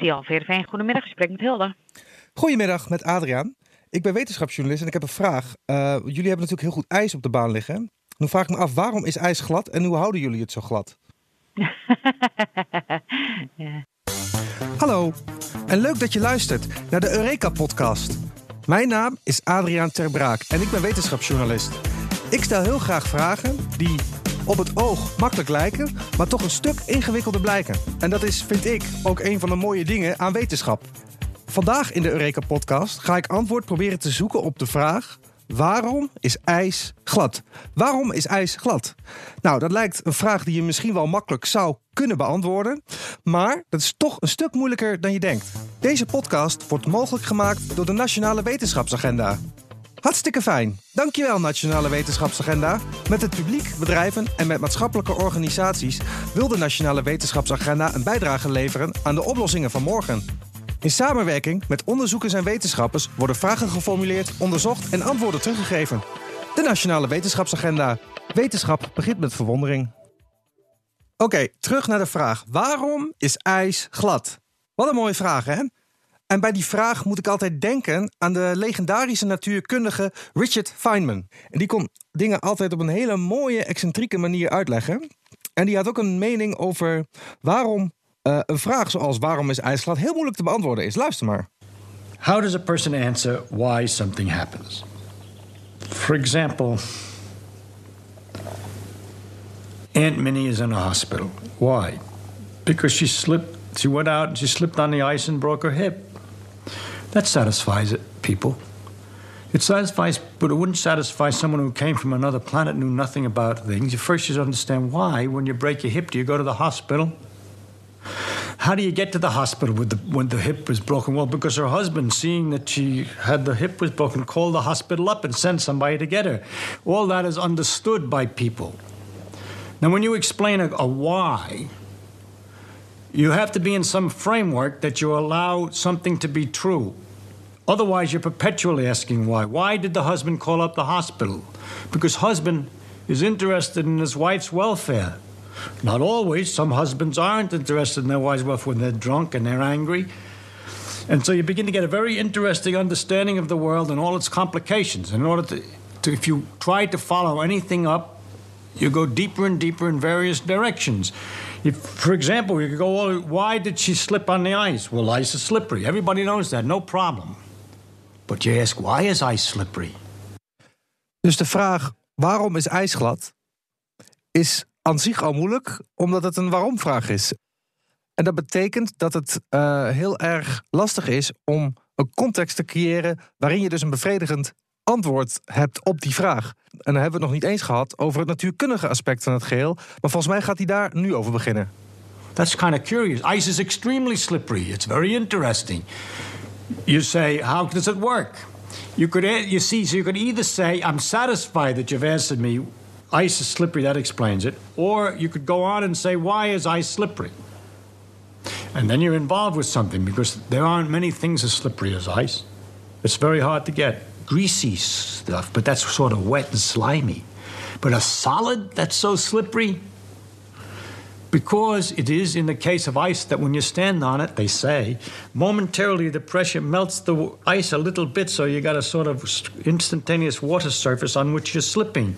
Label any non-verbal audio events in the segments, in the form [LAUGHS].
Tial Veerveen, goedemiddag. Ik spreek met Hilde. Goedemiddag, met Adriaan. Ik ben wetenschapsjournalist en ik heb een vraag. Uh, jullie hebben natuurlijk heel goed ijs op de baan liggen. Nu vraag ik me af, waarom is ijs glad en hoe houden jullie het zo glad? [LAUGHS] ja. Hallo, en leuk dat je luistert naar de Eureka-podcast. Mijn naam is Adriaan Terbraak en ik ben wetenschapsjournalist. Ik stel heel graag vragen die op het oog makkelijk lijken, maar toch een stuk ingewikkelder blijken. En dat is, vind ik, ook een van de mooie dingen aan wetenschap. Vandaag in de Eureka-podcast ga ik antwoord proberen te zoeken op de vraag: waarom is ijs glad? Waarom is ijs glad? Nou, dat lijkt een vraag die je misschien wel makkelijk zou kunnen beantwoorden, maar dat is toch een stuk moeilijker dan je denkt. Deze podcast wordt mogelijk gemaakt door de Nationale Wetenschapsagenda. Hartstikke fijn. Dankjewel Nationale Wetenschapsagenda. Met het publiek, bedrijven en met maatschappelijke organisaties wil de Nationale Wetenschapsagenda een bijdrage leveren aan de oplossingen van morgen. In samenwerking met onderzoekers en wetenschappers worden vragen geformuleerd, onderzocht en antwoorden teruggegeven. De Nationale Wetenschapsagenda. Wetenschap begint met verwondering. Oké, terug naar de vraag: waarom is ijs glad? Wat een mooie vraag, hè? En bij die vraag moet ik altijd denken aan de legendarische natuurkundige Richard Feynman. En die kon dingen altijd op een hele mooie, excentrieke manier uitleggen. En die had ook een mening over waarom uh, een vraag zoals waarom is ijsglad heel moeilijk te beantwoorden is. Luister maar. How does a person answer why something happens? For example, Aunt Minnie is in a hospital. Why? Because she slipped, she went out and she slipped on the ice and broke her hip. That satisfies it, people. It satisfies, but it wouldn't satisfy someone who came from another planet, knew nothing about things. You first should understand why, when you break your hip, do you go to the hospital? How do you get to the hospital the, when the hip was broken? Well, because her husband, seeing that she had the hip was broken, called the hospital up and sent somebody to get her. All that is understood by people. Now, when you explain a, a why, you have to be in some framework that you allow something to be true. Otherwise, you're perpetually asking why. Why did the husband call up the hospital? Because husband is interested in his wife's welfare. Not always. Some husbands aren't interested in their wife's welfare when they're drunk and they're angry. And so you begin to get a very interesting understanding of the world and all its complications. In order to, to if you try to follow anything up, you go deeper and deeper in various directions. If, for example, you could go, well, why did she slip on the ice? Well, ice is slippery. Everybody knows that, no problem. But you ask, why is ice slippery? Dus de vraag, waarom is ijs glad, is aan zich al moeilijk, omdat het een waarom-vraag is. En dat betekent dat het uh, heel erg lastig is om een context te creëren waarin je dus een bevredigend antwoord hebt op die vraag. En dan hebben we het nog niet eens gehad over het natuurkundige aspect van het geheel. Maar volgens mij gaat hij daar nu over beginnen. That's kind of curious. Ice is extremely slippery. It's very interesting. You say, how does it work? You could, you see, so you could either say, I'm satisfied that you've answered me. Ice is slippery, that explains it. Or you could go on and say, why is ice slippery? And then you're involved with something because there aren't many things as slippery as ice. It's very hard to get greasy stuff, but that's sort of wet and slimy. But a solid that's so slippery, because it is in the case of ice that when you stand on it, they say, momentarily the pressure melts the ice a little bit, so you got a sort of instantaneous water surface on which you're slipping.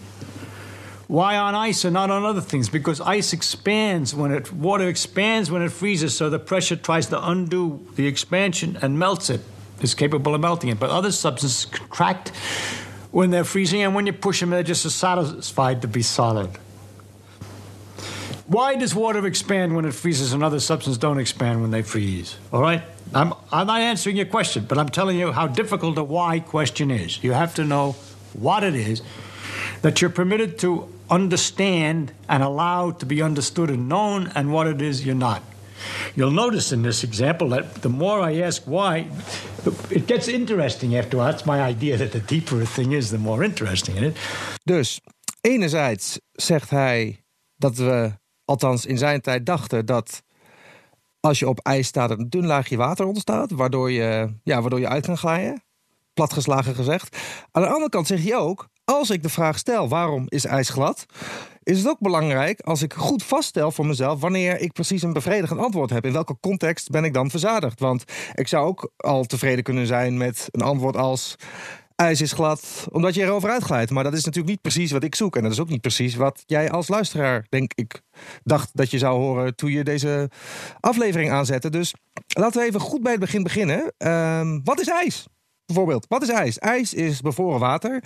Why on ice and not on other things? Because ice expands when it water expands when it freezes, so the pressure tries to undo the expansion and melts it is capable of melting it. But other substances contract when they're freezing, and when you push them, they're just satisfied to be solid. Why does water expand when it freezes and other substances don't expand when they freeze? All right? I'm, I'm not answering your question, but I'm telling you how difficult a why question is. You have to know what it is that you're permitted to understand and allowed to be understood and known, and what it is you're not. You'll notice in this example that the more I ask why, it gets interesting after all. That's my idea that the deeper a thing is, the more interesting it is. Dus, enerzijds zegt hij dat we, althans in zijn tijd, dachten dat als je op ijs staat, een dun laagje water ontstaat, waardoor je, ja, waardoor je uit kan glijden. Platgeslagen gezegd. Aan de andere kant zeg je ook, als ik de vraag stel waarom is ijs glad, is het ook belangrijk als ik goed vaststel voor mezelf wanneer ik precies een bevredigend antwoord heb. In welke context ben ik dan verzadigd? Want ik zou ook al tevreden kunnen zijn met een antwoord als ijs is glad, omdat je erover uitglijdt. Maar dat is natuurlijk niet precies wat ik zoek. En dat is ook niet precies wat jij als luisteraar, denk ik, dacht dat je zou horen toen je deze aflevering aanzette. Dus laten we even goed bij het begin beginnen. Ehm, wat is ijs? Bijvoorbeeld, wat is ijs? Ijs is bevroren water.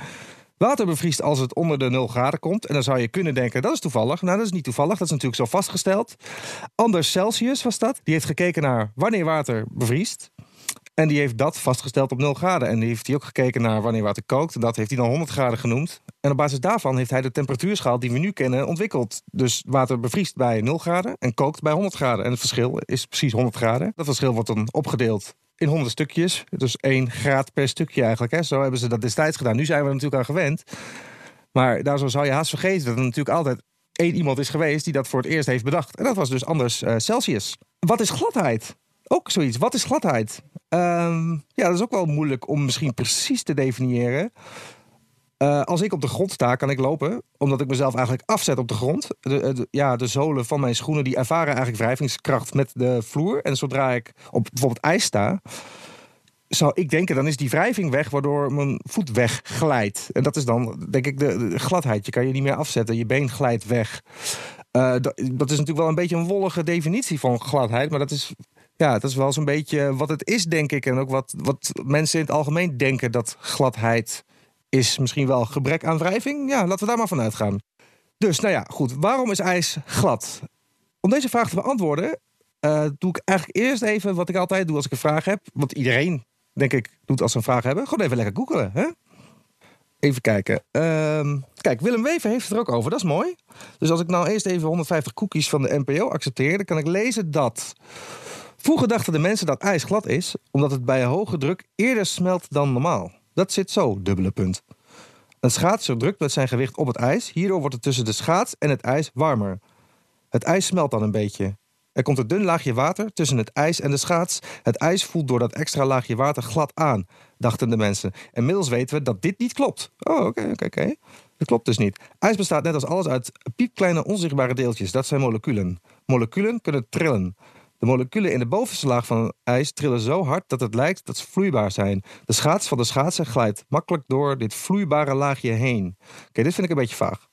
Water bevriest als het onder de 0 graden komt. En dan zou je kunnen denken, dat is toevallig. Nou, dat is niet toevallig. Dat is natuurlijk zo vastgesteld. Anders Celsius was dat. Die heeft gekeken naar wanneer water bevriest. En die heeft dat vastgesteld op 0 graden. En die heeft hij ook gekeken naar wanneer water kookt. En dat heeft hij dan 100 graden genoemd. En op basis daarvan heeft hij de temperatuurschaal die we nu kennen ontwikkeld. Dus water bevriest bij 0 graden en kookt bij 100 graden. En het verschil is precies 100 graden. Dat verschil wordt dan opgedeeld in 100 stukjes. Dus 1 graad per stukje eigenlijk. Hè. Zo hebben ze dat destijds gedaan. Nu zijn we er natuurlijk aan gewend. Maar daar zou je haast vergeten dat er natuurlijk altijd één iemand is geweest die dat voor het eerst heeft bedacht. En dat was dus anders uh, Celsius. Wat is gladheid? Ook zoiets. Wat is gladheid? Um, ja, dat is ook wel moeilijk om misschien precies te definiëren. Uh, als ik op de grond sta, kan ik lopen, omdat ik mezelf eigenlijk afzet op de grond. De, de, ja, de zolen van mijn schoenen die ervaren eigenlijk wrijvingskracht met de vloer. En zodra ik op bijvoorbeeld ijs sta, zou ik denken, dan is die wrijving weg, waardoor mijn voet wegglijdt. En dat is dan, denk ik, de, gladheid. Je kan je niet meer afzetten, je been glijdt weg. Dat, dat is natuurlijk wel een beetje een wollige definitie van gladheid, maar dat is ja, dat is wel zo'n beetje wat het is, denk ik. En ook wat, wat mensen in het algemeen denken dat gladheid is. Misschien wel gebrek aan wrijving. Ja, laten we daar maar van uitgaan. Dus, nou ja, goed. Waarom is ijs glad? Om deze vraag te beantwoorden, uh, doe ik eigenlijk eerst even wat ik altijd doe als ik een vraag heb. Wat iedereen, denk ik, doet als ze een vraag hebben. Gewoon even lekker googelen, hè? Even kijken. Uh, kijk, Willem Wever heeft het er ook over. Dat is mooi. Dus als ik nou eerst even 150 cookies van de NPO accepteer... dan kan ik lezen dat Vroeger dachten de mensen dat ijs glad is, omdat het bij hoge druk eerder smelt dan normaal. Dat zit zo, dubbele punt. Een schaatser drukt met zijn gewicht op het ijs. Hierdoor wordt het tussen de schaats en het ijs warmer. Het ijs smelt dan een beetje. Er komt een dun laagje water tussen het ijs en de schaats. Het ijs voelt door dat extra laagje water glad aan, dachten de mensen. Inmiddels weten we dat dit niet klopt. Oh, oké, oké, oké. Dat klopt dus niet. IJs bestaat net als alles uit piepkleine onzichtbare deeltjes. Dat zijn moleculen. Moleculen kunnen trillen. De moleculen in de bovenste laag van het ijs trillen zo hard dat het lijkt dat ze vloeibaar zijn. De schaats van de schaatser glijdt makkelijk door dit vloeibare laagje heen. Oké, dit vind ik een beetje vaag.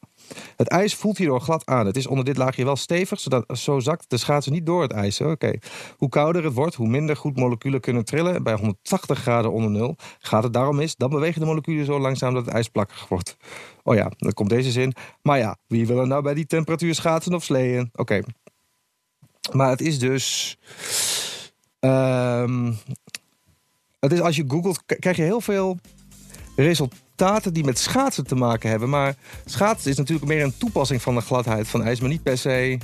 Het ijs voelt hierdoor glad aan. Het is onder dit laagje wel stevig, zodat zo zakt de schaatser niet door het ijs. Oké. Hoe kouder het wordt, hoe minder goed moleculen kunnen trillen. Bij 180 graden onder nul gaat het daarom mis. Dan bewegen de moleculen zo langzaam dat het ijs plakkerig wordt. Oh ja, dan komt deze zin. Maar ja, wie wil er nou bij die temperatuur schaatsen of sleeën? Oké. Maar het is dus. Um, het is als je googelt, krijg je heel veel resultaten die met schaatsen te maken hebben. Maar schaatsen is natuurlijk meer een toepassing van de gladheid van ijs, maar niet per se.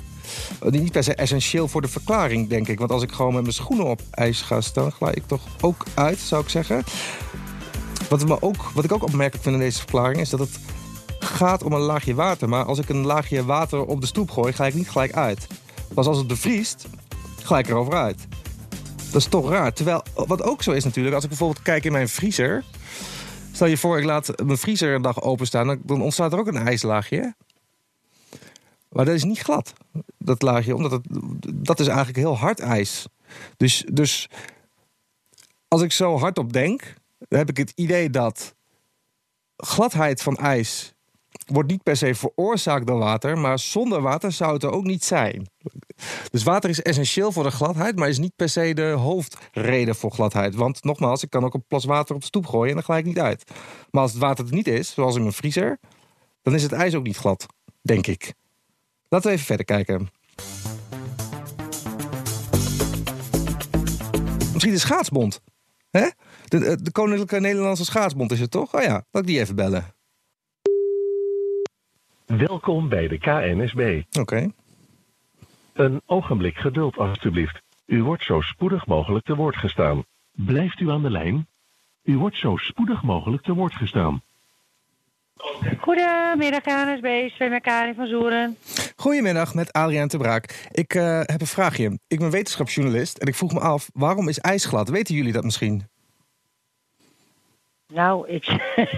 Niet per se essentieel voor de verklaring, denk ik. Want als ik gewoon met mijn schoenen op ijs ga staan, glij ik toch ook uit, zou ik zeggen. Wat, me ook, wat ik ook opmerkelijk vind in deze verklaring is dat het gaat om een laagje water. Maar als ik een laagje water op de stoep gooi, ga ik niet gelijk uit. Pas als het bevriest, gelijk erover uit. Dat is toch raar. Terwijl, wat ook zo is natuurlijk, als ik bijvoorbeeld kijk in mijn vriezer. Stel je voor, ik laat mijn vriezer een dag openstaan, dan ontstaat er ook een ijslaagje. Maar dat is niet glad, dat laagje, omdat het, dat is eigenlijk heel hard ijs. Dus, dus als ik zo hardop denk, dan heb ik het idee dat gladheid van ijs wordt niet per se veroorzaakt door water, maar zonder water zou het er ook niet zijn. Dus water is essentieel voor de gladheid, maar is niet per se de hoofdreden voor gladheid. Want nogmaals, ik kan ook een plas water op de stoep gooien en dan gelijk niet uit. Maar als het water er niet is, zoals in mijn vriezer, dan is het ijs ook niet glad, denk ik. Laten we even verder kijken. Misschien de schaatsbond. Hè? De, de Koninklijke Nederlandse Schaatsbond is het toch? Oh ja, laat ik die even bellen. Welkom bij de KNSB. Oké. Een ogenblik geduld, alstublieft. U wordt zo spoedig mogelijk te woord gestaan. Blijft u aan de lijn? U wordt zo spoedig mogelijk te woord gestaan. Goedemiddag KNSB, Sven Karin van Zoeren. Goedemiddag, met Adriaan te Braak. Ik uh, heb een vraagje. Ik ben wetenschapsjournalist en ik vroeg me af, waarom is ijs glad? Weten jullie dat misschien? Nou, ik,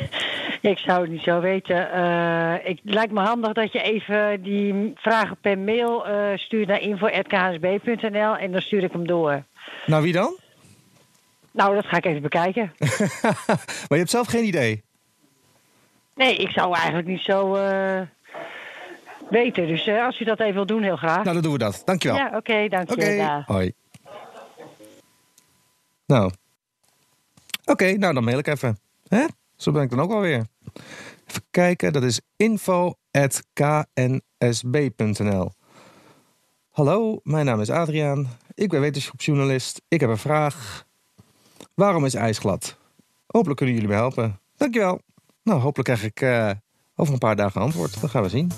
[LAUGHS] ik zou het niet zo weten. Eh, ik, het lijkt me handig dat je even die vragen per mail eh, stuurt naar info.khsb.nl en dan stuur ik hem door. Nou, wie dan? Nou, dat ga ik even bekijken. [LAUGHS] maar je hebt zelf geen idee? Nee, ik zou eigenlijk niet zo eh, weten. Dus als u dat even wil doen, heel graag. Nou, dan doen we dat. Dankjewel. Ja, oké, dank je. Oké, Dag. hoi. Nou. Oké, nou dan mail ik even. Hè? Zo ben ik dan ook alweer. Even kijken, dat is info.knsb.nl Hallo, mijn naam is Adriaan. Ik ben wetenschapsjournalist. Ik heb een vraag. Waarom is ijs glad? Hopelijk kunnen jullie me helpen. Dankjewel. Nou, hopelijk krijg ik eh, over een paar dagen antwoord. Dat gaan we zien.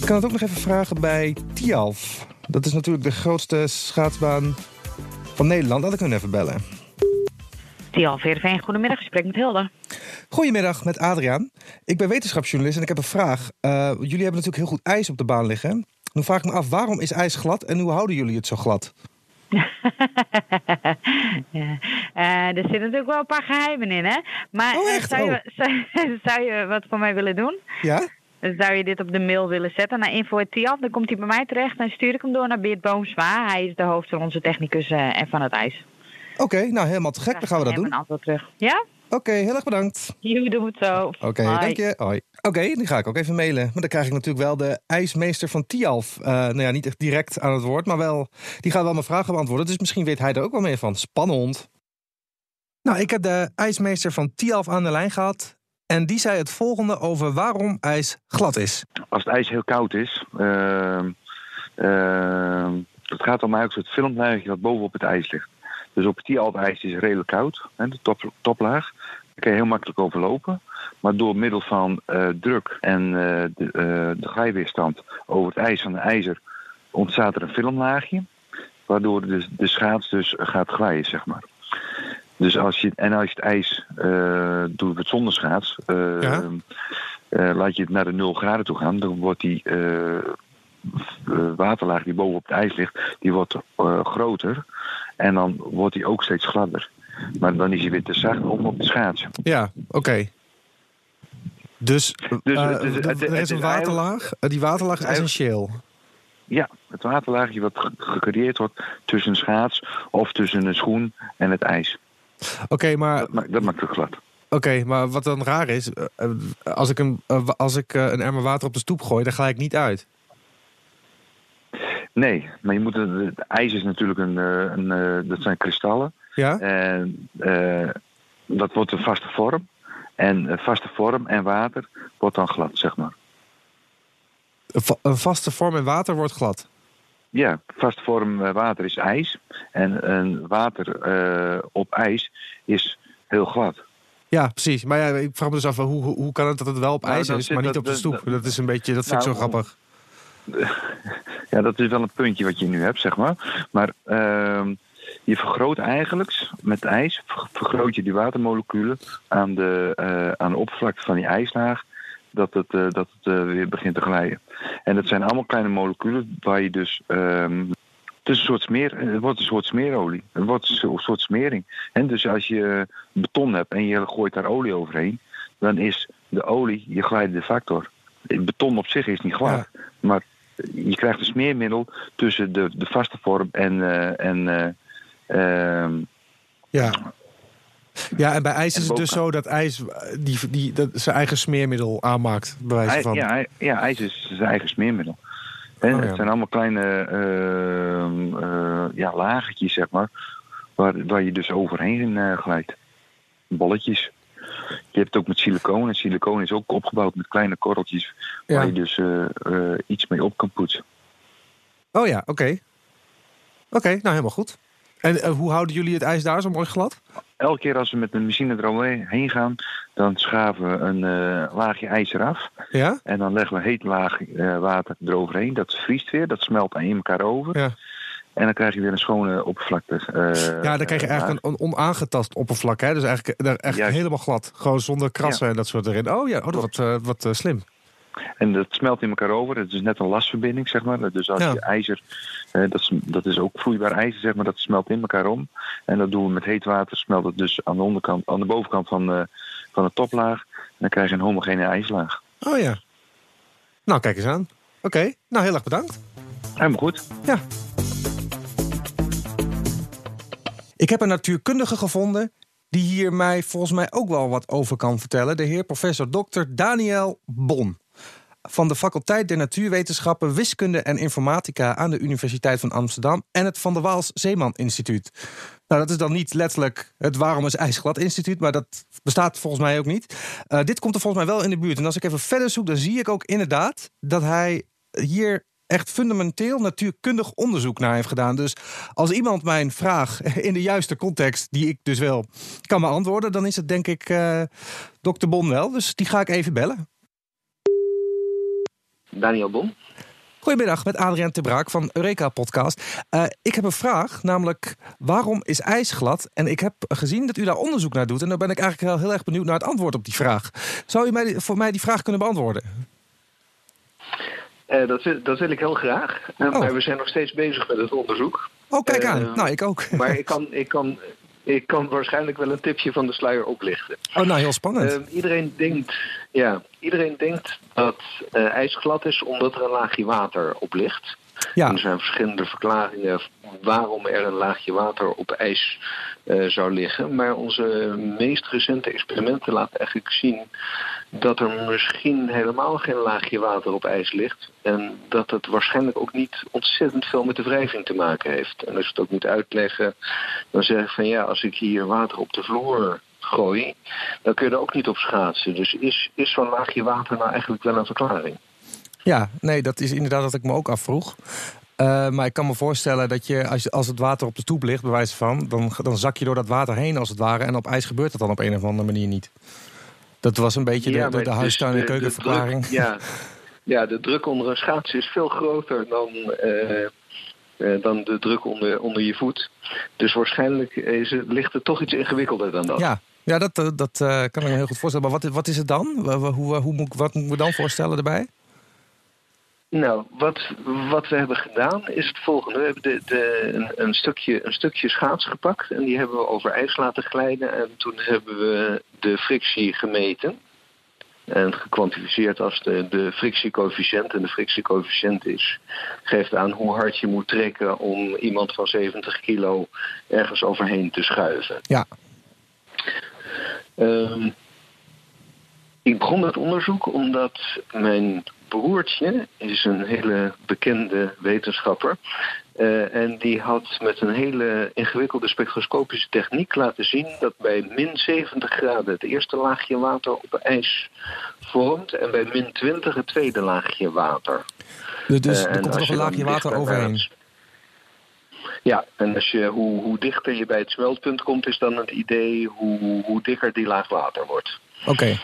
Ik kan het ook nog even vragen bij Tialf. Dat is natuurlijk de grootste schaatsbaan van Nederland. Dat ik hun even bellen. Tial Veerveen, goedemiddag. Gesprek met Hilde. Goedemiddag, met Adriaan. Ik ben wetenschapsjournalist en ik heb een vraag. Eh, jullie hebben natuurlijk heel goed ijs op de baan liggen. Nu vraag ik me af, waarom is ijs glad en hoe houden jullie het zo glad? [LAUGHS] ja. Eh, er zitten natuurlijk wel een paar geheimen in, hè? Maar Oh, eh, echt? zou, Oh. [LAUGHS] je, zou, zou je wat voor mij willen doen? Ja? Dan zou je dit op de mail willen zetten naar info.tiaf. Dan komt hij bij mij terecht en stuur ik hem door naar Beert Boomsma. Hij is de hoofd van onze technicus en van het ijs. Oké, nou helemaal te gek. Dan gaan we dat doen. een antwoord terug. Ja? Oké, heel erg bedankt. [LAUGHS] Jullie doen het zo. Oké, Hoi. dank je. Hoi. Oké, die ga ik ook even mailen. Maar dan krijg ik natuurlijk wel de ijsmeester van Tialf. Eh, nou ja, niet echt direct aan het woord, maar wel. Die gaat wel mijn vragen beantwoorden. Dus misschien weet hij er ook wel meer van. Spannend. Nou, ik heb de ijsmeester van Tialf aan de lijn gehad. En die zei het volgende over waarom ijs glad is. als het ijs heel koud is, ehm, ehm, het gaat om eigenlijk het filmlaagje dat bovenop het ijs ligt. Dus op het ijs is het redelijk koud, hè, de top, toplaag. Daar kan je heel makkelijk overlopen. Maar door middel van eh, druk en eh, de, eh, de over het ijs van de ijzer ontstaat er een filmlaagje. Waardoor de, de schaats dus gaat glijden, zeg maar. Dus als je, en als je het ijs doet het zonder schaats, Ja. laat je het naar de 0 graden toe gaan, dan wordt die waterlaag die boven op het ijs ligt, die wordt groter. En dan wordt die ook steeds gladder. Maar dan is hij weer te zacht om op te schaatsen. Ja, oké. Dus, Dus eh, het is- het- er het is is een waterlaag. Eh, die waterlaag is essentieel. Ja, het waterlaagje wat ge- gecreëerd wordt tussen een schaats of tussen een schoen en het ijs. Oké, maar Dat maakt, dat maakt het glad. Oké, maar wat dan raar is, eh, als ik, een, als ik een emmer water op de stoep gooi, dan ga ik niet uit. Nee, maar je moet het, het ijs is natuurlijk een, eh, een eh, dat zijn kristallen. Ja? En eh, dat wordt een vaste vorm. En vaste vorm en water wordt dan glad, zeg maar. Een va- Een vaste vorm in water wordt glad. Ja, vaste vorm water is ijs. En een water op ijs is heel glad. Ja, precies. Maar ja, ik vraag me dus af, hoe, hoe, kan het dat het wel op Nou, ijs is, maar niet dat- op de stoep? Dat is een beetje, dat vind ik zo Nou, grappig. [LAUGHS] Ja, dat is wel een puntje wat je nu hebt, zeg maar. Maar ehm, je vergroot eigenlijk met ijs, ver- vergroot je die watermoleculen aan de, eh, aan de oppervlakte van die ijslaag, dat het, eh, dat het eh, weer begint te glijden. En dat zijn allemaal kleine moleculen waar je dus. ehm, het, is een soort smeer, het wordt een soort smeerolie. Het wordt een soort- smering. En dus als je beton hebt en je gooit daar olie overheen, dan is de olie je glijdende factor. Het beton op zich is niet glad, maar je krijgt een smeermiddel tussen de, de vaste vorm en. eh, en eh, ehm, Ja. Ja, en bij ijs En is het dus zo dat ijs eh, die, die, dat zijn eigen smeermiddel aanmaakt, bij wijze Ij- van. ja, ja, ijs is zijn eigen smeermiddel. En Oh, ja. Het zijn allemaal kleine eh, ja, lagertjes, zeg maar, waar, waar je dus overheen glijdt. Bolletjes. Je hebt het ook met siliconen. En siliconen is ook opgebouwd met kleine korreltjes Ja. waar je dus eh, eh, iets mee op kan poetsen. Oh ja, oké. Oké, nou helemaal goed. En eh, hoe houden jullie het ijs daar zo mooi glad? Elke keer als we met een machine eromheen gaan, dan schaven we een laagje ijs eraf. Ja? En dan leggen we heet laag water eroverheen. Dat vriest weer, dat smelt aan in elkaar over. Ja. En dan krijg je weer een schone oppervlakte. eh, Ja, dan krijg je eh, eigenlijk een, onaangetast oppervlak. Hè? Dus eigenlijk eh, Juist. helemaal glad. Gewoon zonder krassen en dat soort erin. Oh ja, oh, dat wat, eh, wat eh, slim. En dat smelt in elkaar over. Het is net een lasverbinding, zeg maar. Dus als Ja. je ijzer, eh, dat, is, dat is ook vloeibaar ijzer, zeg maar, dat smelt in elkaar om. En dat doen we met heet water, smelt het dus aan de onderkant, aan de bovenkant van, de van de toplaag. En dan krijg je een homogene ijslaag. Oh ja. Nou, kijk eens aan. Oké, nou heel erg bedankt. Helemaal goed. Ja. Ik heb een natuurkundige gevonden die hier mij volgens mij ook wel wat over kan vertellen. De heer professor Dr. Daniel Bon. Van de faculteit der Natuurwetenschappen, Wiskunde en Informatica aan de Universiteit van Amsterdam en het Van der Waals Zeeman Instituut. Nou, dat is dan niet letterlijk het Waarom is IJsglad Instituut, maar dat bestaat volgens mij ook niet. Eh, dit komt er volgens mij wel in de buurt. En als ik even verder zoek, dan zie ik ook inderdaad dat hij hier echt fundamenteel natuurkundig onderzoek naar heeft gedaan. Dus als iemand mijn vraag [LAUGHS] in de juiste context, die ik dus wel kan beantwoorden, dan is het denk ik eh dokter Bon wel. Dus die ga ik even bellen. Daniel Bon. Goedemiddag, met Adriaan Te Braak van Eureka Podcast. Eh, ik heb een vraag, namelijk waarom is ijs glad? En ik heb gezien dat u daar onderzoek naar doet. En dan ben ik eigenlijk wel heel erg benieuwd naar het antwoord op die vraag. Zou u mij, voor mij die vraag kunnen beantwoorden? Eh, dat, wil, dat wil ik heel graag. Eh, Oh. Maar we zijn nog steeds bezig met het onderzoek. Oh, kijk aan. Eh, nou, ik ook. [LAUGHS] Maar ik kan, ik, kan, ik kan waarschijnlijk wel een tipje van de sluier oplichten. Oh, nou, heel spannend. Iedereen, denkt, ja, iedereen denkt dat ijs glad is omdat er een laagje water op ligt. Ja, er zijn verschillende verklaringen waarom er een laagje water op ijs eh, zou liggen. Maar onze meest recente experimenten laten eigenlijk zien dat er misschien helemaal geen laagje water op ijs ligt. En dat het waarschijnlijk ook niet ontzettend veel met de wrijving te maken heeft. En als je het ook moet uitleggen, dan zeg ik van ja, als ik hier water op de vloer gooi, dan kun je er ook niet op schaatsen. Dus is, is zo'n laagje water nou eigenlijk wel een verklaring? Ja, nee, dat is inderdaad wat ik me ook afvroeg. Eh, maar ik kan me voorstellen dat je als, je, als het water op de stoep ligt, bij wijze van, dan, dan zak je door dat water heen als het ware. En op ijs gebeurt dat dan op een of andere manier niet. Dat was een beetje de, Ja, de, huistuin- en keukenverklaring. druk- ja. [LAUGHS] ja, de druk onder een schaats is veel groter dan, eh, eh, dan de druk onder, onder je voet. Dus waarschijnlijk is het, ligt het toch iets ingewikkelder dan dat. Ja, ja dat, dat kan ik me heel goed voorstellen. Maar wat, wat is het dan? Wa- Hoe, hoe moet, ik- wat moet ik me dan voorstellen erbij? Nou, wat, wat we hebben gedaan is het volgende. We hebben de, de, een, een, stukje, een stukje schaats gepakt en die hebben we over ijs laten glijden. En toen hebben we de frictie gemeten. En gekwantificeerd als de, de frictiecoëfficiënt. En de frictiecoëfficiënt is, geeft aan hoe hard je moet trekken om iemand van 70 kilo ergens overheen te schuiven. Ja. Ehm, ik begon met onderzoek omdat mijn broertje is een hele bekende wetenschapper. eh, en die had met een hele ingewikkelde spectroscopische techniek laten zien dat bij min 70 graden het eerste laagje water op ijs vormt en bij min 20 het tweede laagje water. Dus, dus Eh, er komt er nog een laagje water overheen. Ja, en als je, hoe, hoe dichter je bij het smeltpunt komt, is dan het idee hoe, hoe dikker die laag water wordt. Oké,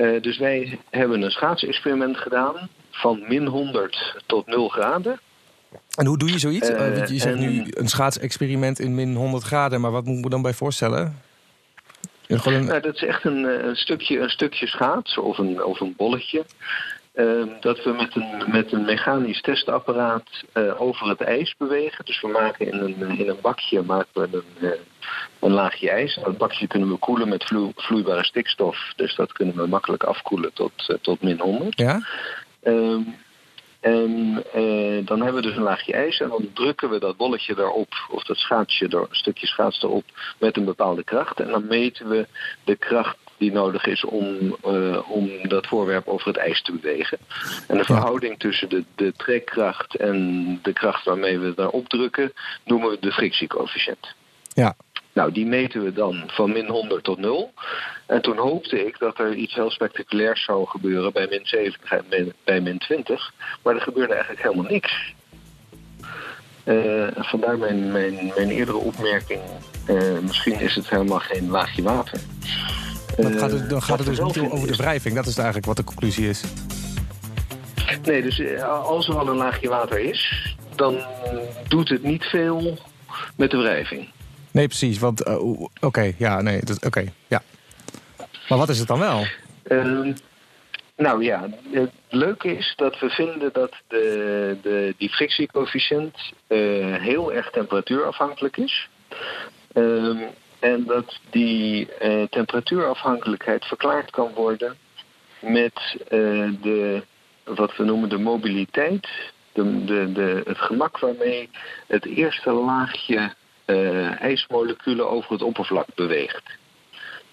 Eh, dus wij hebben een schaatsexperiment gedaan van min 100 tot 0 graden. en hoe doe je zoiets? Eh, Eh, want je zegt en- nu een schaatsexperiment in min 100 graden, maar wat moet ik me dan bij voorstellen? Een, Nou, dat is echt een, een, stukje, een stukje schaats of een, of een bolletje. Eh, dat we met een, met een mechanisch testapparaat eh, over het ijs bewegen. Dus we maken in een, in een bakje maken we een, eh, een laagje ijs. Dat bakje kunnen we koelen met vloe- vloeibare stikstof. Dus dat kunnen we makkelijk afkoelen tot, eh, tot min 100. ja? Ehm, en dan hebben we dus een laagje ijs en dan drukken we dat bolletje daarop, of dat schaatsje, er, een stukje schaats erop, met een bepaalde kracht. En dan meten we de kracht die nodig is om, eh, om dat voorwerp over het ijs te bewegen. En de verhouding tussen de, de trekkracht en de kracht waarmee we daarop drukken, noemen we de frictiecoëfficiënt. Ja. Nou, die meten we dan van min 100 tot 0. En toen hoopte ik dat er iets heel spectaculairs zou gebeuren bij min 70 en bij min 20. Maar er gebeurde eigenlijk helemaal niks. Eh, vandaar mijn, mijn, mijn eerdere opmerking. eh, misschien is het helemaal geen laagje water. Dan Eh, gaat het, dan gaat het dus niet over de wrijving. Dat is eigenlijk wat de conclusie is. Nee, dus eh, als er al een laagje water is, dan doet het niet veel met de wrijving. Nee, precies. Want, eh, oké, ja, nee, oké, ja. Maar wat is het dan wel? Ehm, Nou ja, het leuke is dat we vinden dat de, de, die frictiecoëfficiënt uh, heel erg temperatuurafhankelijk is. En dat die uh, temperatuurafhankelijkheid verklaard kan worden met uh, de, wat we noemen de mobiliteit. De, de, de, het gemak waarmee het eerste laagje ijsmoleculen over het oppervlak beweegt.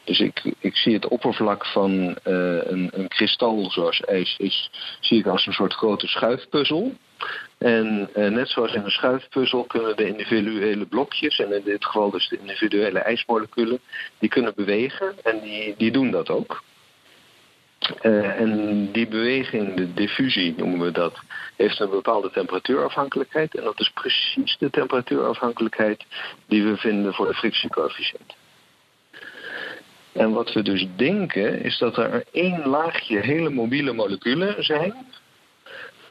Dus ik, ik zie het oppervlak van een, een kristal zoals ijs is, zie ik als een soort grote schuifpuzzel. En uh, net zoals in een schuifpuzzel kunnen de individuele blokjes, en in dit geval dus de individuele ijsmoleculen, die kunnen bewegen en die, die doen dat ook. Uh, en die beweging, de diffusie noemen we dat, heeft een bepaalde temperatuurafhankelijkheid. En dat is precies de temperatuurafhankelijkheid die we vinden voor de frictiecoëfficiënt. En wat we dus denken is dat er één laagje hele mobiele moleculen zijn.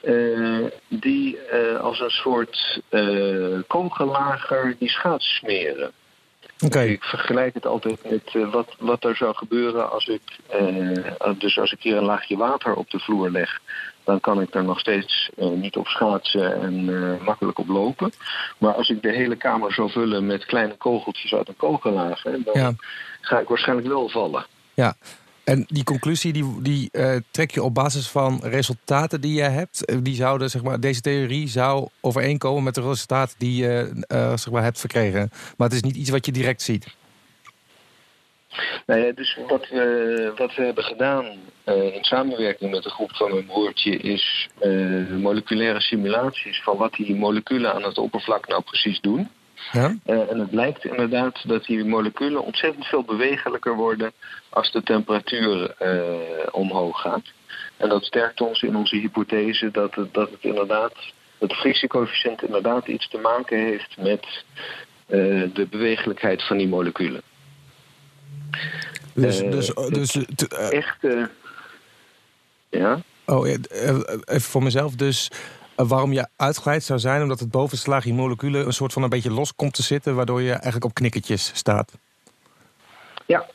Uh, die uh, als een soort uh, kogelager die schaats smeren. Okay. Ik vergelijk het altijd met wat, wat er zou gebeuren als ik, dus als ik hier een laagje water op de vloer leg. Dan kan ik er nog steeds niet op schaatsen en makkelijk op lopen. Maar als ik de hele kamer zou vullen met kleine kogeltjes uit een kogelager, dan ja ga ik waarschijnlijk wel vallen. Ja, en die conclusie die, die uh, trek je op basis van resultaten die je hebt. Eh, die zouden, zeg maar, deze theorie zou overeenkomen met de resultaten die je uh, zeg maar, hebt verkregen. Maar het is niet iets wat je direct ziet. Nou ja, dus wat we, wat we hebben gedaan in samenwerking met de groep van mijn broertje is moleculaire simulaties van wat die moleculen aan het oppervlak nou precies doen. Ja? Uh, en het blijkt inderdaad dat die moleculen ontzettend veel bewegelijker worden als de temperatuur uh, omhoog gaat. En dat sterkt ons in onze hypothese dat het, dat het inderdaad, dat de frictiecoëfficiënt inderdaad iets te maken heeft met uh, de bewegelijkheid van die moleculen. Dus, dus, dus echt. ja. Oh, even voor mezelf. Dus waarom je uitgeleid zou zijn, omdat het bovenste laagje moleculen een soort van een beetje los komt te zitten, waardoor je eigenlijk op knikkertjes staat. Ja,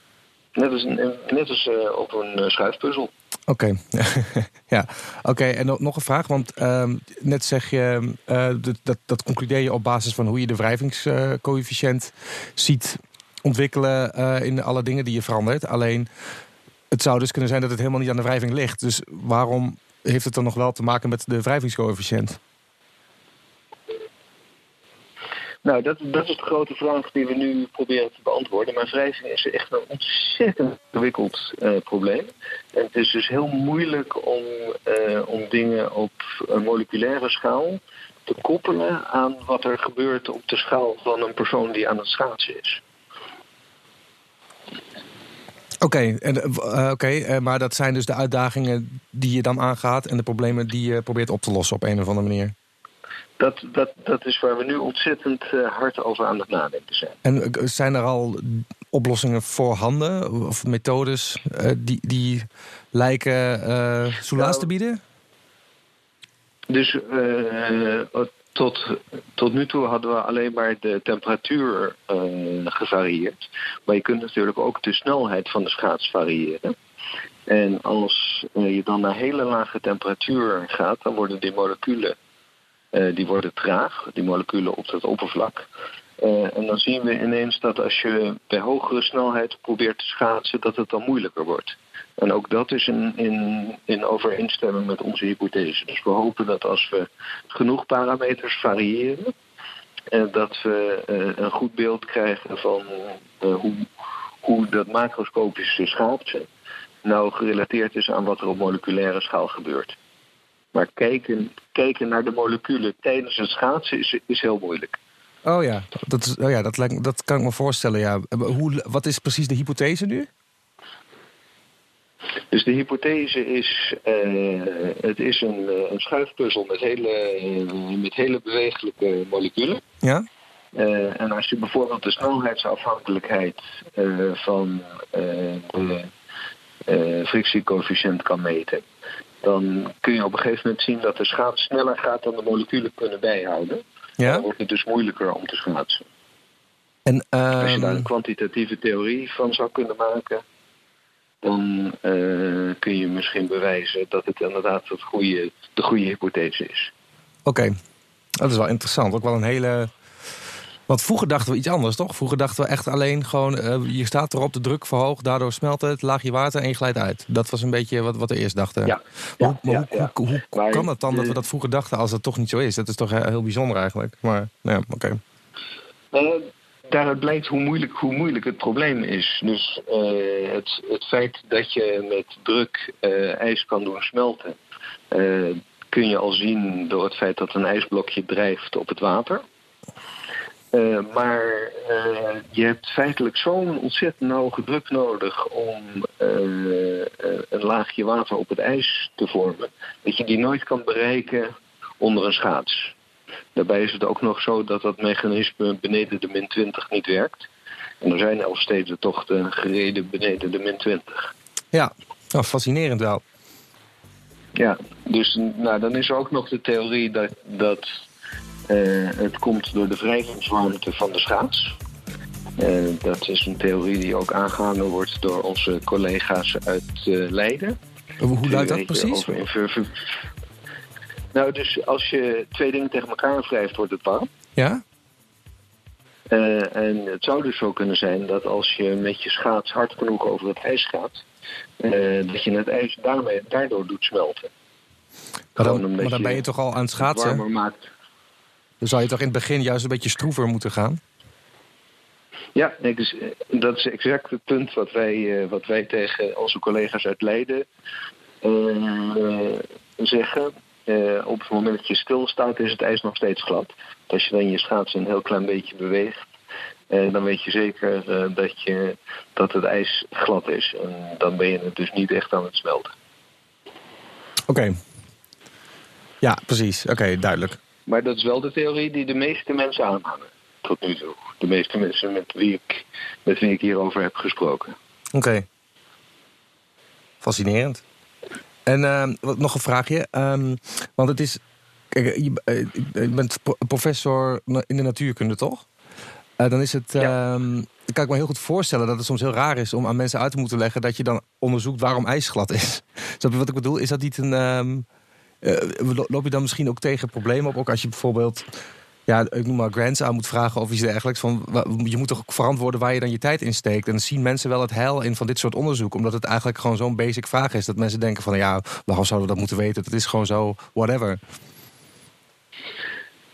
net als, net als uh, op een uh, schuifpuzzel. Oké, okay. [LAUGHS] ja. Oké, okay. en nog een vraag, want uh, net zeg je, uh, dat, dat concludeer je op basis van hoe je de wrijvingscoëfficiënt ziet ontwikkelen in alle dingen die je verandert. Alleen, het zou dus kunnen zijn dat het helemaal niet aan de wrijving ligt. Dus waarom heeft het dan nog wel te maken met de wrijvingscoëfficiënt? Nou, dat, dat is de grote vraag die we nu proberen te beantwoorden. Maar wrijving is echt een ontzettend ingewikkeld uh, probleem. En het is dus heel moeilijk om, uh, om dingen op een moleculaire schaal te koppelen aan wat er gebeurt op de schaal van een persoon die aan het schaatsen is. Oké, okay, uh, okay, maar dat zijn dus de uitdagingen die je dan aangaat en de problemen die je probeert op te lossen op een of andere manier. Dat, dat, dat is waar we nu ontzettend hard over aan het nadenken zijn. En zijn er al oplossingen voorhanden of methodes die, die lijken soelaas nou, te bieden? Dus tot, tot nu toe hadden we alleen maar de temperatuur uh, gevarieerd. Maar je kunt natuurlijk ook de snelheid van de schaats variëren. En als uh, je dan naar hele lage temperatuur gaat, dan worden die moleculen uh, die worden traag, die moleculen op het oppervlak. en dan zien we ineens dat als je bij hogere snelheid probeert te schaatsen, dat het dan moeilijker wordt. En ook dat is in, in, in overeenstemming met onze hypothese. Dus we hopen dat als we genoeg parameters variëren, en dat we uh, een goed beeld krijgen van uh, hoe, hoe dat macroscopische schaatsen nou gerelateerd is aan wat er op moleculaire schaal gebeurt. Maar kijken, kijken naar de moleculen tijdens het schaatsen is, is heel moeilijk. Oh ja, dat, is, oh ja dat, lijkt, dat kan ik me voorstellen. Ja. Hoe, wat is precies de hypothese nu? Dus de hypothese is, uh, het is een, een schuifpuzzel met hele, uh, met hele bewegelijke moleculen. Ja. Uh, en als je bijvoorbeeld de snelheidsafhankelijkheid van de frictiecoëfficiënt kan meten, dan kun je op een gegeven moment zien dat de schaats sneller gaat dan de moleculen kunnen bijhouden. Ja. Dan wordt het dus moeilijker om te schaatsen. En, Als je daar een kwantitatieve theorie van zou kunnen maken, dan eh, kun je misschien bewijzen dat het inderdaad het goede, de goede hypothese is. Oké, dat is wel interessant. Ook wel een hele. Want vroeger dachten we iets anders, toch? Vroeger dachten we echt alleen gewoon, uh, je staat erop, de druk verhoogt, daardoor smelt het, laagje water en je glijdt uit. Dat was een beetje wat, wat we eerst dachten. Ja, hoe, ja, hoe, ja, hoe, hoe Maar kan het dan dat we dat vroeger dachten als het toch niet zo is? Dat is toch heel, bijzonder eigenlijk. Maar nou ja, oké. Eh, daaruit blijkt hoe moeilijk, hoe moeilijk het probleem is. Dus eh, het, het feit dat je met druk eh, ijs kan doen smelten, eh, kun je al zien door het feit dat een ijsblokje drijft op het water. Maar je hebt feitelijk zo'n ontzettend hoge druk nodig om een laagje water op het ijs te vormen, dat je die nooit kan bereiken onder een schaats. Daarbij is het ook nog zo dat dat mechanisme beneden de min 20 niet werkt. En er zijn Elfstedentochten gereden beneden de min 20. Ja, nou, fascinerend wel. Ja, dus nou, dan is er ook nog de theorie dat, dat eh, het komt door de wrijvingswarmte van de schaats. Eh, dat is een theorie die ook aangehangen wordt door onze collega's uit eh, Leiden. Hoe, luidt dat precies? over in Nou, dus als je twee dingen tegen elkaar wrijft, wordt het warm. Ja? Eh, en het zou dus zo kunnen zijn dat als je met je schaats hard genoeg over het ijs gaat, eh, dat je het ijs daarmee, daardoor doet smelten. Maar dan, omdat maar dan ben je toch al aan het schaatsen? warmer maakt. Dan zou je toch in het begin juist een beetje stroever moeten gaan? Ja, nee, dus, eh, dat is exact het punt wat wij, wat wij tegen onze collega's uit Leiden zeggen. Eh, op het moment dat je stilstaat is het ijs nog steeds glad. Als je dan je schaats een heel klein beetje beweegt, eh, dan weet je zeker eh, dat, je, dat het ijs glad is. En dan ben je het dus niet echt aan het smelten. Oké. Ja, precies. Oké, duidelijk. Maar dat is wel de theorie die de meeste mensen aanhangen. Tot nu toe. De meeste mensen met wie ik, met wie ik hierover heb gesproken. Oké. Fascinerend. En ehm, wat, nog een vraagje. Ehm, want het is. Kijk, je, eh, je bent pro- professor in de natuurkunde, toch? Eh, dan is het. Ja. ehm, dan kan ik me heel goed voorstellen dat het soms heel raar is om aan mensen uit te moeten leggen dat je dan onderzoekt waarom ijs glad is. [LAUGHS] Snap je wat ik bedoel? Is dat niet een. ehm, lo- loop je dan misschien ook tegen problemen op? Ook als je bijvoorbeeld. Ja, ik noem maar grants aan moet vragen of iets dergelijks. Van, je moet toch ook verantwoorden waar je dan je tijd in steekt. En dan zien mensen wel het heil in van dit soort onderzoek. Omdat het eigenlijk gewoon zo'n basic vraag is. Dat mensen denken van ja, waarom zouden we dat moeten weten? Dat is gewoon zo, whatever.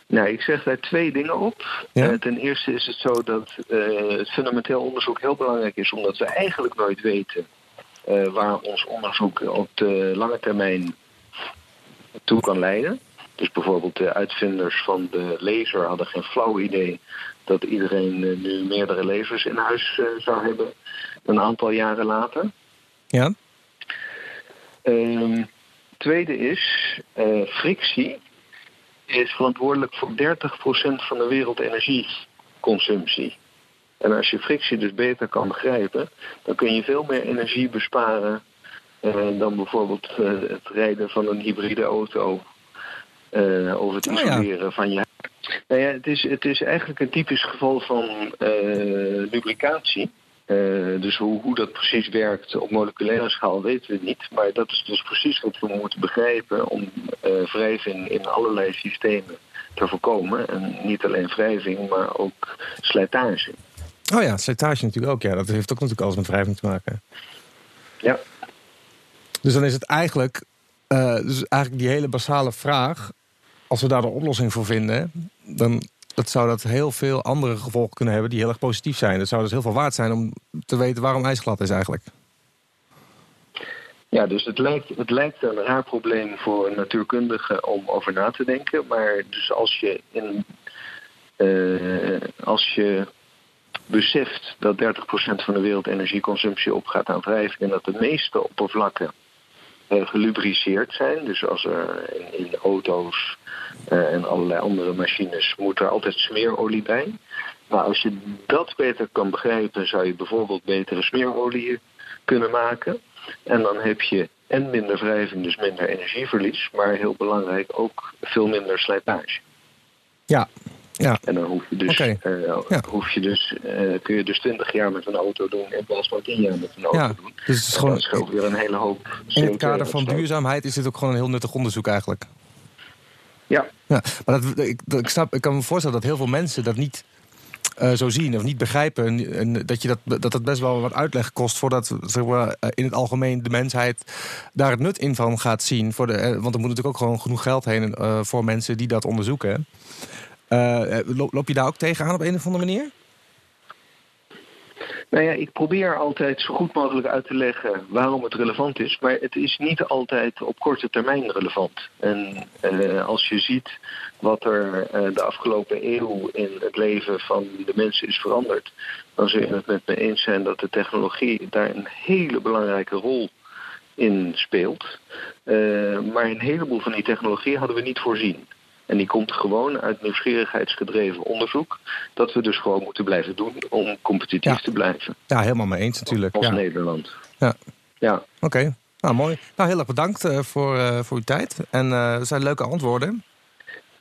Nou, ik zeg daar twee dingen op. Ja? Eh, ten eerste is het zo dat eh, het fundamenteel onderzoek heel belangrijk is, omdat we eigenlijk nooit weten eh, waar ons onderzoek op de lange termijn toe kan leiden. Dus bijvoorbeeld de uitvinders van de laser hadden geen flauw idee dat iedereen eh, nu meerdere lasers in huis eh, zou hebben een aantal jaren later. Ja? Ehm, tweede is, eh, frictie is verantwoordelijk voor 30% van de wereldenergieconsumptie. En als je frictie dus beter kan begrijpen, dan kun je veel meer energie besparen dan bijvoorbeeld het rijden van een hybride auto eh, of het Oh ja. isoleren van je. Nou ja, het is, het is eigenlijk een typisch geval van eh, lubricatie. Eh, dus hoe, hoe dat precies werkt op moleculaire schaal weten we niet. Maar dat is dus precies wat we moeten begrijpen om eh, wrijving in allerlei systemen te voorkomen. En niet alleen wrijving, maar ook slijtage. Oh ja, slijtage natuurlijk ook. Ja, dat heeft ook natuurlijk alles met wrijving te maken. Ja. Dus dan is het eigenlijk, eh, dus eigenlijk die hele basale vraag. Als we daar een oplossing voor vinden, dan dat zou dat heel veel andere gevolgen kunnen hebben die heel erg positief zijn. Dat zou dus heel veel waard zijn om te weten waarom ijs glad is eigenlijk. Ja, dus het lijkt, het lijkt een raar probleem voor natuurkundigen om over na te denken. Maar dus als je, in, eh, als je beseft dat 30% van de wereldenergieconsumptie opgaat aan wrijving en dat de meeste oppervlakken gelubriceerd zijn, dus als er in, in auto's eh, en allerlei andere machines moet er altijd smeerolie bij. Maar als je dat beter kan begrijpen, zou je bijvoorbeeld betere smeerolie kunnen maken. En dan heb je en minder wrijving, dus minder energieverlies, maar heel belangrijk ook veel minder slijtage. Ja, Ja. En dan hoef je dus, eh, Ja. hoef je dus, eh, kun je dus 20 jaar met een auto doen in plaats van 10 jaar met een auto Ja, doen. dus het is En gewoon dat scheelt weer een hele hoop. in het CO2 kader van duurzaamheid is dit ook gewoon een heel nuttig onderzoek eigenlijk. Ja, Ja, maar dat, ik, dat- ik, snap, ik kan me voorstellen dat heel veel mensen dat niet eh, zo zien of niet begrijpen. En, en dat, je dat, dat het best wel wat uitleg kost voordat zeg maar, in het algemeen de mensheid daar het nut in van gaat zien. Voor de, want er moet natuurlijk ook gewoon genoeg geld heen voor mensen die dat onderzoeken. Loop, loop je daar ook tegenaan op een of andere manier? Nou ja, ik probeer altijd zo goed mogelijk uit te leggen waarom het relevant is. Maar het is niet altijd op korte termijn relevant. En eh, als je ziet wat er eh, de afgelopen eeuw in het leven van de mensen is veranderd, dan zul je het met me eens zijn dat de technologie daar een hele belangrijke rol in speelt. Eh, maar een heleboel van die technologie hadden we niet voorzien. En die komt gewoon uit nieuwsgierigheidsgedreven onderzoek. Dat we dus gewoon moeten blijven doen om competitief Ja. te blijven. Ja, helemaal mee eens natuurlijk. Als Ja. Nederland. Ja. Ja. Oké, nou mooi. Nou, heel erg bedankt eh, voor, eh, voor uw tijd. En het zijn leuke antwoorden.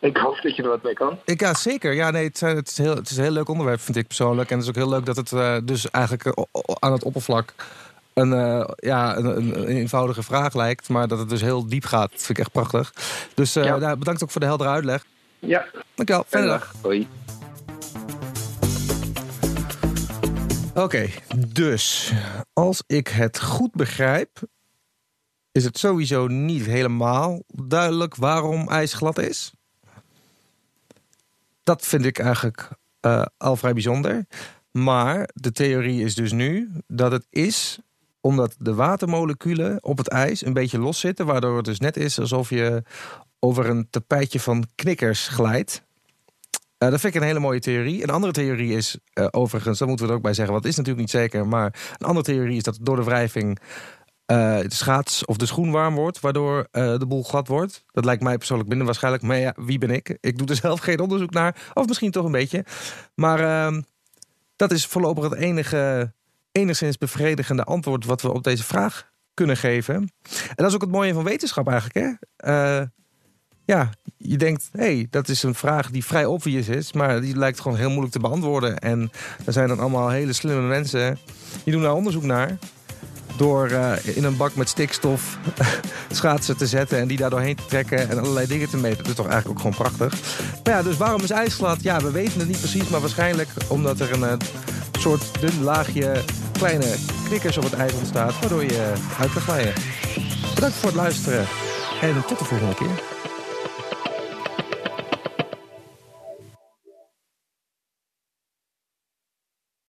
Ik hoop dat je er wat mee kan. Ik, ja, zeker. Ja, nee, het, het, is heel, het is een heel leuk onderwerp, vind ik persoonlijk. En het is ook heel leuk dat het dus eigenlijk aan het oppervlak een, eh, ja, een, een, een eenvoudige vraag lijkt. Maar dat het dus heel diep gaat. Vind ik echt prachtig. Dus eh, Ja. nou, bedankt ook voor de heldere uitleg. Ja. Dankjewel. Fijne dag. Hoi. Oké, dus als ik het goed begrijp, is het sowieso niet helemaal duidelijk waarom ijs glad is. Dat vind ik eigenlijk eh, al vrij bijzonder. Maar de theorie is dus nu dat het is omdat de watermoleculen op het ijs een beetje los zitten, waardoor het dus net is alsof je over een tapijtje van knikkers glijdt. Eh, dat vind ik een hele mooie theorie. Een andere theorie is, eh, overigens, daar moeten we er ook bij zeggen, want het is natuurlijk niet zeker, maar een andere theorie is dat door de wrijving eh, de schaats of de schoen warm wordt, waardoor de boel glad wordt. Dat lijkt mij persoonlijk minder waarschijnlijk, maar ja, wie ben ik? Ik doe er zelf [LAUGHS] geen onderzoek naar, of misschien toch een beetje. Maar ehm, dat is voorlopig het enige, enigszins bevredigende antwoord wat we op deze vraag kunnen geven. En dat is ook het mooie van wetenschap eigenlijk, hè? Eh, ja, je denkt, hé, hey, dat is een vraag die vrij obvious is, maar die lijkt gewoon heel moeilijk te beantwoorden. En er zijn dan allemaal hele slimme mensen die doen daar onderzoek naar. Door eh, in een bak met stikstof [LAUGHS] schaatsen te zetten en die daar doorheen te trekken en allerlei dingen te meten. Dat is toch eigenlijk ook gewoon prachtig. Maar ja, dus waarom is ijs glad? Ja, we weten het niet precies, maar waarschijnlijk omdat er een eh, soort dun laagje kleine knikkers op het ijs ontstaat, waardoor je uit kan glijden. Bedankt voor het luisteren en tot de volgende keer.